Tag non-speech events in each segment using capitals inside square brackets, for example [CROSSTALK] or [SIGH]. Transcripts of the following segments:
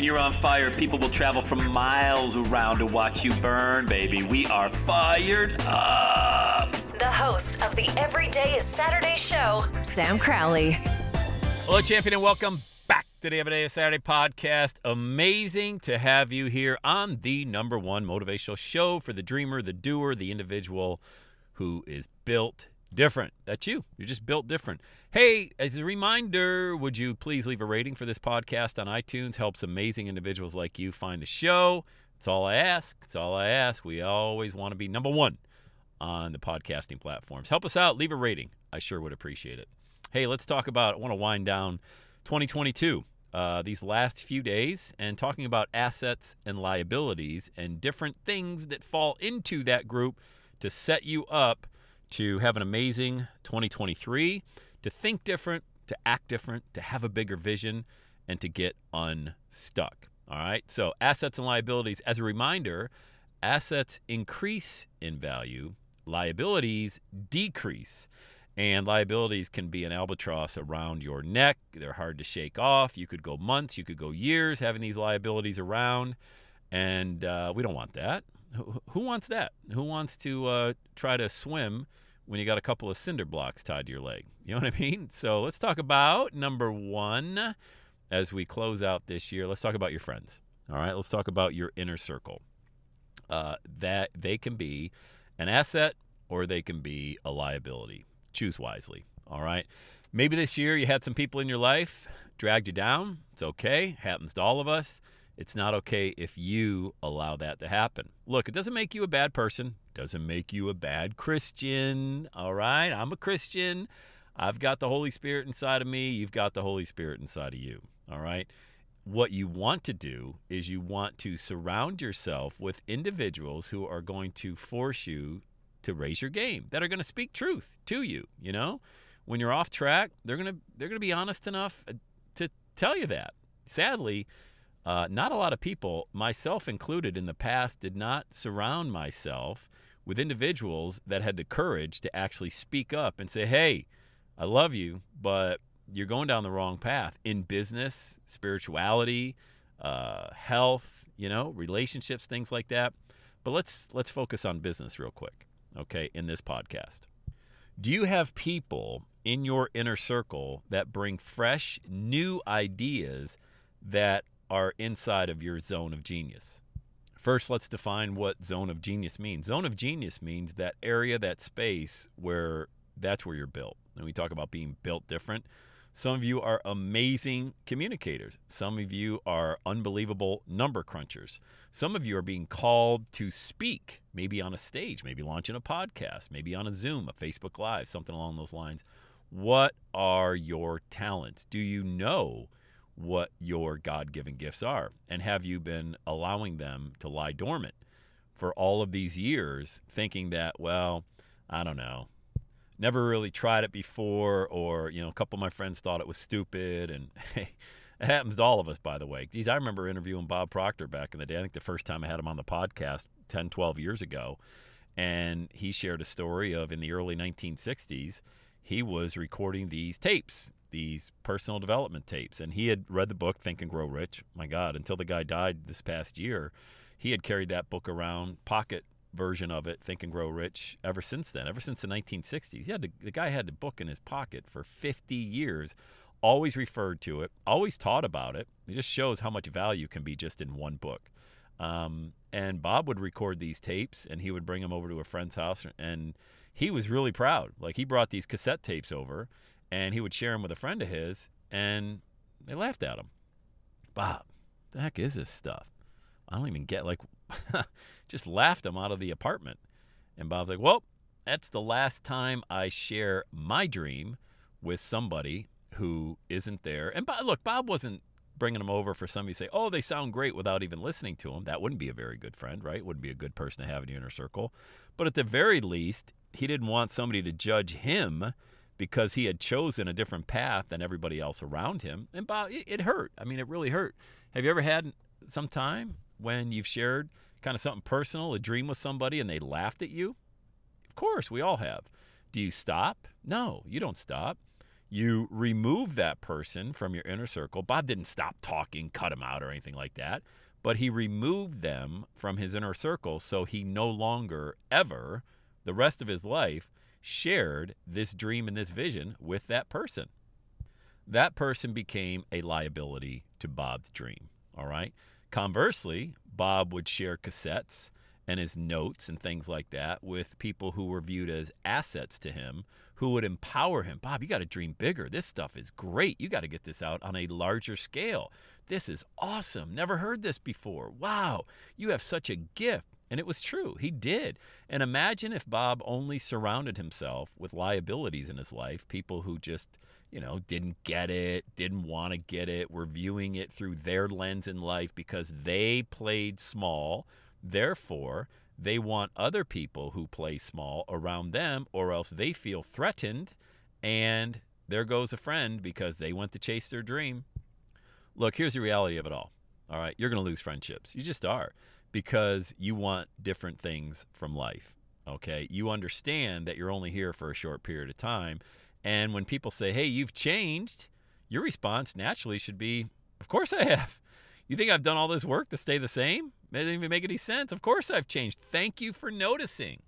When you're on fire, people will travel from miles around to watch you burn, baby. We are fired up. The host of the Everyday is Saturday show, Sam Crowley. Hello, champion, and welcome back to the Everyday is Saturday podcast. Amazing to have you here on the number one motivational show for the dreamer, the doer, the individual who is built different. That's you. You're just built different. Hey, as a reminder, would you please leave a rating for this podcast on iTunes? Helps amazing individuals like you find the show. That's all I ask. That's all I ask. We always want to be number one on the podcasting platforms. Help us out. Leave a rating. I sure would appreciate it. Hey, let's talk about, I want to wind down 2022. Uh, these last few days and talking about assets and liabilities and different things that fall into that group to set you up to have an amazing 2023, to think different, to act different, to have a bigger vision, and to get unstuck. All right. So, assets and liabilities, as a reminder, assets increase in value, liabilities decrease. And liabilities can be an albatross around your neck. They're hard to shake off. You could go months, you could go years having these liabilities around. And uh, we don't want that. Who, wants that? Who wants to uh, try to swim when you got a couple of cinder blocks tied to your leg? [LAUGHS] You know what I mean? So let's talk about number one as we close out this year. Let's talk about your friends. All right. Let's talk about your inner circle. Uh, that they can be an asset or they can be a liability choose wisely. All right. Maybe this year you had some people in your life dragged you down. It's okay. Happens to all of us. It's not okay if you allow that to happen. Look, it doesn't make you a bad person. Doesn't make you a bad Christian. All right. I'm a Christian. I've got the Holy Spirit inside of me. You've got the Holy Spirit inside of you. All right. What you want to do is you want to surround yourself with individuals who are going to force you to raise your game that are going to speak truth to you you know when you're off track they're going to they're going to be honest enough uh, to tell you that sadly uh, not a lot of people myself included in the past did not surround myself with individuals that had the courage to actually speak up and say hey i love you but you're going down the wrong path in business spirituality uh, health you know relationships things like that but let's let's focus on business real quick okay, in this podcast. Do you have people in your inner circle that bring fresh, new ideas that are inside of your zone of genius? First, let's define what zone of genius means. Zone of genius means that area, that space where that's where you're built. And we talk about being built different. Some of you are amazing communicators. Some of you are unbelievable number crunchers. Some of you are being called to speak, maybe on a stage, maybe launching a podcast, maybe on a Zoom, a Facebook Live, something along those lines. What are your talents? Do you know what your God given gifts are? And have you been allowing them to lie dormant for all of these years, thinking that, well, I don't know, never really tried it before, or you know, a couple of my friends thought it was stupid, and [LAUGHS] hey, it happens to all of us, by the way. Geez, I remember interviewing Bob Proctor back in the day. I think the first time I had him on the podcast 10, 12 years ago, and he shared a story of in the early 1960s, he was recording these tapes, these personal development tapes, and he had read the book Think and Grow Rich. My God, until the guy died this past year, he had carried that book around pocket version of it, Think and Grow Rich, ever since then, ever since the 1960s. He had to, the guy had the book in his pocket for 50 years, always referred to it, always taught about it. It just shows how much value can be just in one book. Um, and Bob would record these tapes and he would bring them over to a friend's house and he was really proud. Like he brought these cassette tapes over and he would share them with a friend of his and they laughed at him. Bob, the heck is this stuff? I don't even get like, [LAUGHS] just laughed him out of the apartment. And Bob's like, well, that's the last time I share my dream with somebody who isn't there. And Bob, look, Bob wasn't bringing them over for somebody to say, oh, they sound great without even listening to them. That wouldn't be a very good friend, right? Wouldn't be a good person to have in your inner circle. But at the very least, he didn't want somebody to judge him because he had chosen a different path than everybody else around him. And Bob, it, hurt. I mean, it really hurt. Have you ever had some time when you've shared kind of something personal, a dream with somebody, and they laughed at you? Of course, we all have. Do you stop? No, you don't stop. You remove that person from your inner circle. Bob didn't stop talking, cut him out, or anything like that, but he removed them from his inner circle so he no longer ever, the rest of his life, shared this dream and this vision with that person. That person became a liability to Bob's dream. All right. Conversely, Bob would share cassettes and his notes and things like that with people who were viewed as assets to him who would empower him. Bob, you got to dream bigger. This stuff is great. You got to get this out on a larger scale. This is awesome. Never heard this before. Wow, you have such a gift. And it was true. He did. And imagine if Bob only surrounded himself with liabilities in his life, people who just, you know, didn't get it, didn't want to get it, were viewing it through their lens in life because they played small. Therefore, they want other people who play small around them, or else they feel threatened. And there goes a friend because they went to chase their dream. Look, here's the reality of it all. All right, you're going to lose friendships. You just are because you want different things from life. Okay. You understand that you're only here for a short period of time. And when people say, hey, you've changed, your response naturally should be, of course I have. You think I've done all this work to stay the same? It doesn't even make any sense. Of course I've changed. Thank you for noticing.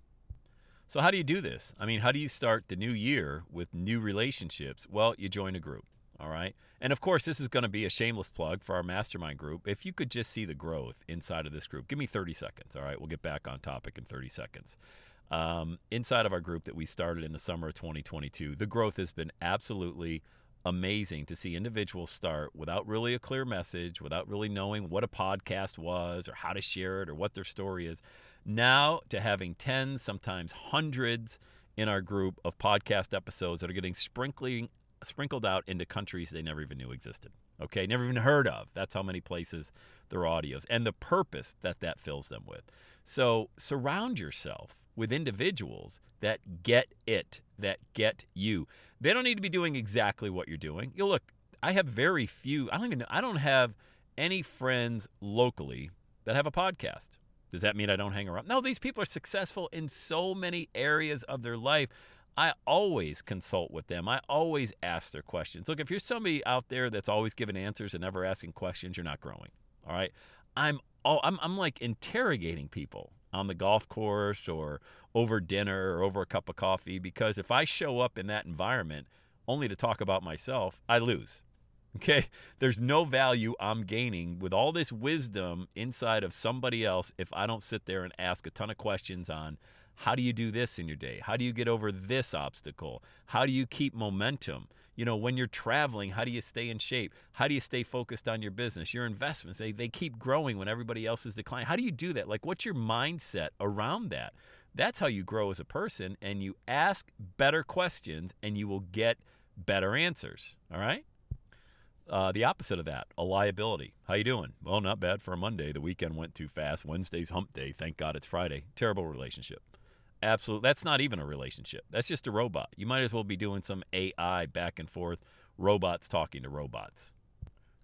So, how do you do this? I mean, how do you start the new year with new relationships? Well, you join a group. All right. And of course, this is going to be a shameless plug for our mastermind group. If you could just see the growth inside of this group, give me 30 seconds. All right. We'll get back on topic in 30 seconds. Um, inside of our group that we started in the summer of 2022, the growth has been absolutely amazing to see individuals start without really a clear message, without really knowing what a podcast was or how to share it or what their story is. Now to having tens, sometimes hundreds in our group of podcast episodes that are getting sprinkling sprinkled out into countries they never even knew existed. Okay, never even heard of. That's how many places their audios and the purpose that that fills them with. So surround yourself with individuals that get it, that get you. They don't need to be doing exactly what you're doing. You look, I have very few. I don't even. I don't have any friends locally that have a podcast. Does that mean I don't hang around? No, these people are successful in so many areas of their life. I always consult with them. I always ask their questions. Look, if you're somebody out there that's always giving answers and never asking questions, you're not growing. All right. I'm oh, I'm I'm like interrogating people on the golf course or over dinner or over a cup of coffee because if I show up in that environment only to talk about myself, I lose. Okay? [LAUGHS] There's no value I'm gaining with all this wisdom inside of somebody else if I don't sit there and ask a ton of questions on how do you do this in your day? How do you get over this obstacle? How do you keep momentum? You know, when you're traveling, how do you stay in shape? How do you stay focused on your business, your investments? They, they keep growing when everybody else is declining. How do you do that? Like, what's your mindset around that? That's how you grow as a person, and you ask better questions, and you will get better answers. All right. Uh, the opposite of that, a liability. How you doing? Well, not bad for a Monday. The weekend went too fast. Wednesday's hump day. Thank God it's Friday. Terrible relationship. Absolutely. That's not even a relationship. That's just a robot. You might as well be doing some AI back and forth, robots talking to robots.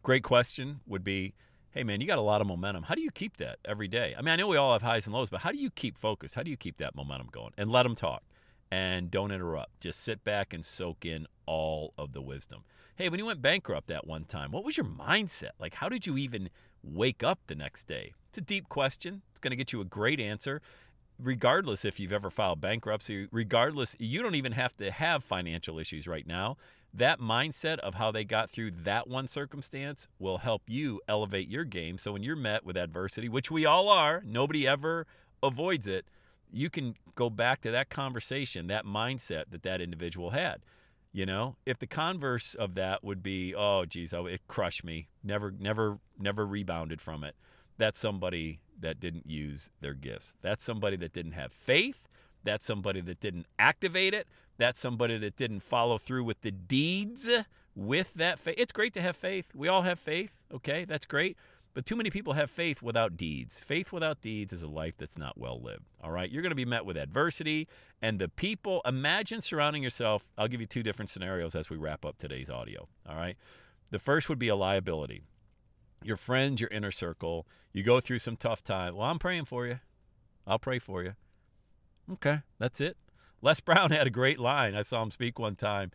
Great question would be hey, man, you got a lot of momentum. How do you keep that every day? I mean, I know we all have highs and lows, but how do you keep focused? How do you keep that momentum going? And let them talk and don't interrupt. Just sit back and soak in all of the wisdom. Hey, when you went bankrupt that one time, what was your mindset? Like, how did you even wake up the next day? It's a deep question. It's going to get you a great answer regardless if you've ever filed bankruptcy, regardless, you don't even have to have financial issues right now. That mindset of how they got through that one circumstance will help you elevate your game. So when you're met with adversity, which we all are, nobody ever avoids it, you can go back to that conversation, that mindset that that individual had. You know, if the converse of that would be, oh, geez, oh, it crushed me, never, never, never rebounded from it that's somebody that didn't use their gifts. That's somebody that didn't have faith. That's somebody that didn't activate it. That's somebody that didn't follow through with the deeds with that faith. It's great to have faith. We all have faith. Okay, that's great. But too many people have faith without deeds. Faith without deeds is a life that's not well lived. All right. You're going to be met with adversity. And the people, imagine surrounding yourself. I'll give you two different scenarios as we wrap up today's audio. All right. The first would be a liability. Your friends, your inner circle, you go through some tough time. Well, I'm praying for you. I'll pray for you. Okay. That's it. Les Brown [LAUGHS] had a great line. I saw him speak one time.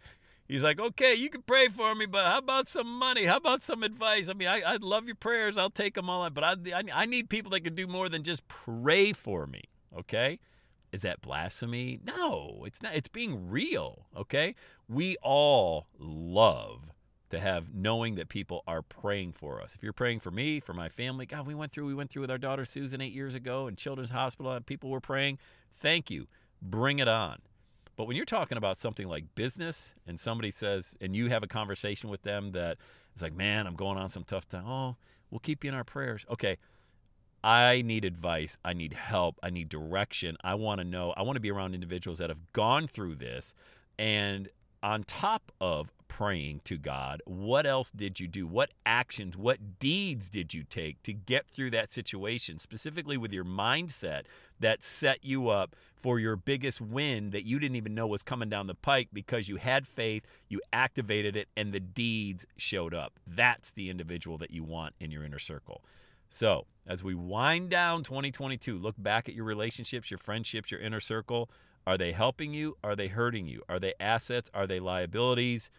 He's like, okay, you can pray for me, but how about some money? How about some advice? I mean, I, I love your prayers. I'll take them all. But I, I, I need people that can do more than just pray for me. Okay. Is that blasphemy? No, it's not. It's being real. Okay. We all love to have knowing that people are praying for us. If you're praying for me, for my family, God, we went through, we went through with our daughter Susan eight years ago in Children's Hospital, and people were praying. Thank you. Bring it on. But when you're talking about something like business and somebody says, and you have a conversation with them that it's like, man, I'm going on some tough time. Oh, we'll keep you in our prayers. Okay. I need advice. I need help. I need direction. I want to know. I want to be around individuals that have gone through this and on top of praying to God, what else did you do? What actions, what deeds did you take to get through that situation, specifically with your mindset that set you up for your biggest win that you didn't even know was coming down the pike because you had faith, you activated it, and the deeds showed up? That's the individual that you want in your inner circle. So, as we wind down 2022, look back at your relationships, your friendships, your inner circle. Are they helping you? Are they hurting you? Are they assets? Are they liabilities?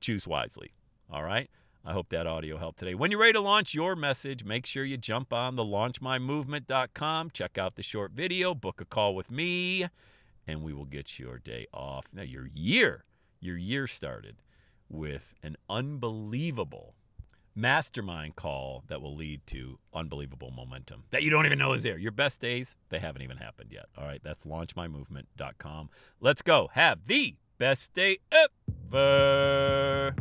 Choose wisely. All right? I hope that audio helped today. When you're ready to launch your message, make sure you jump on the launchmymovement.com, check out the short video, book a call with me, and we will get your day off. Now, your year, your year started with an unbelievable mastermind call that will lead to unbelievable momentum that you don't even know is there. Your best days, they haven't even happened yet. All right, that's launchmymovement.com. Let's go. Have the best day ever.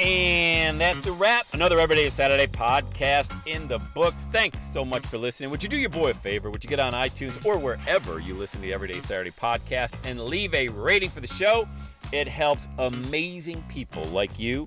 And that's a wrap. Another Everyday Saturday podcast in the books. Thanks so much for listening. Would you do your boy a favor? Would you get on iTunes or wherever you listen to the Everyday Saturday podcast and leave a rating for the show? It helps amazing people like you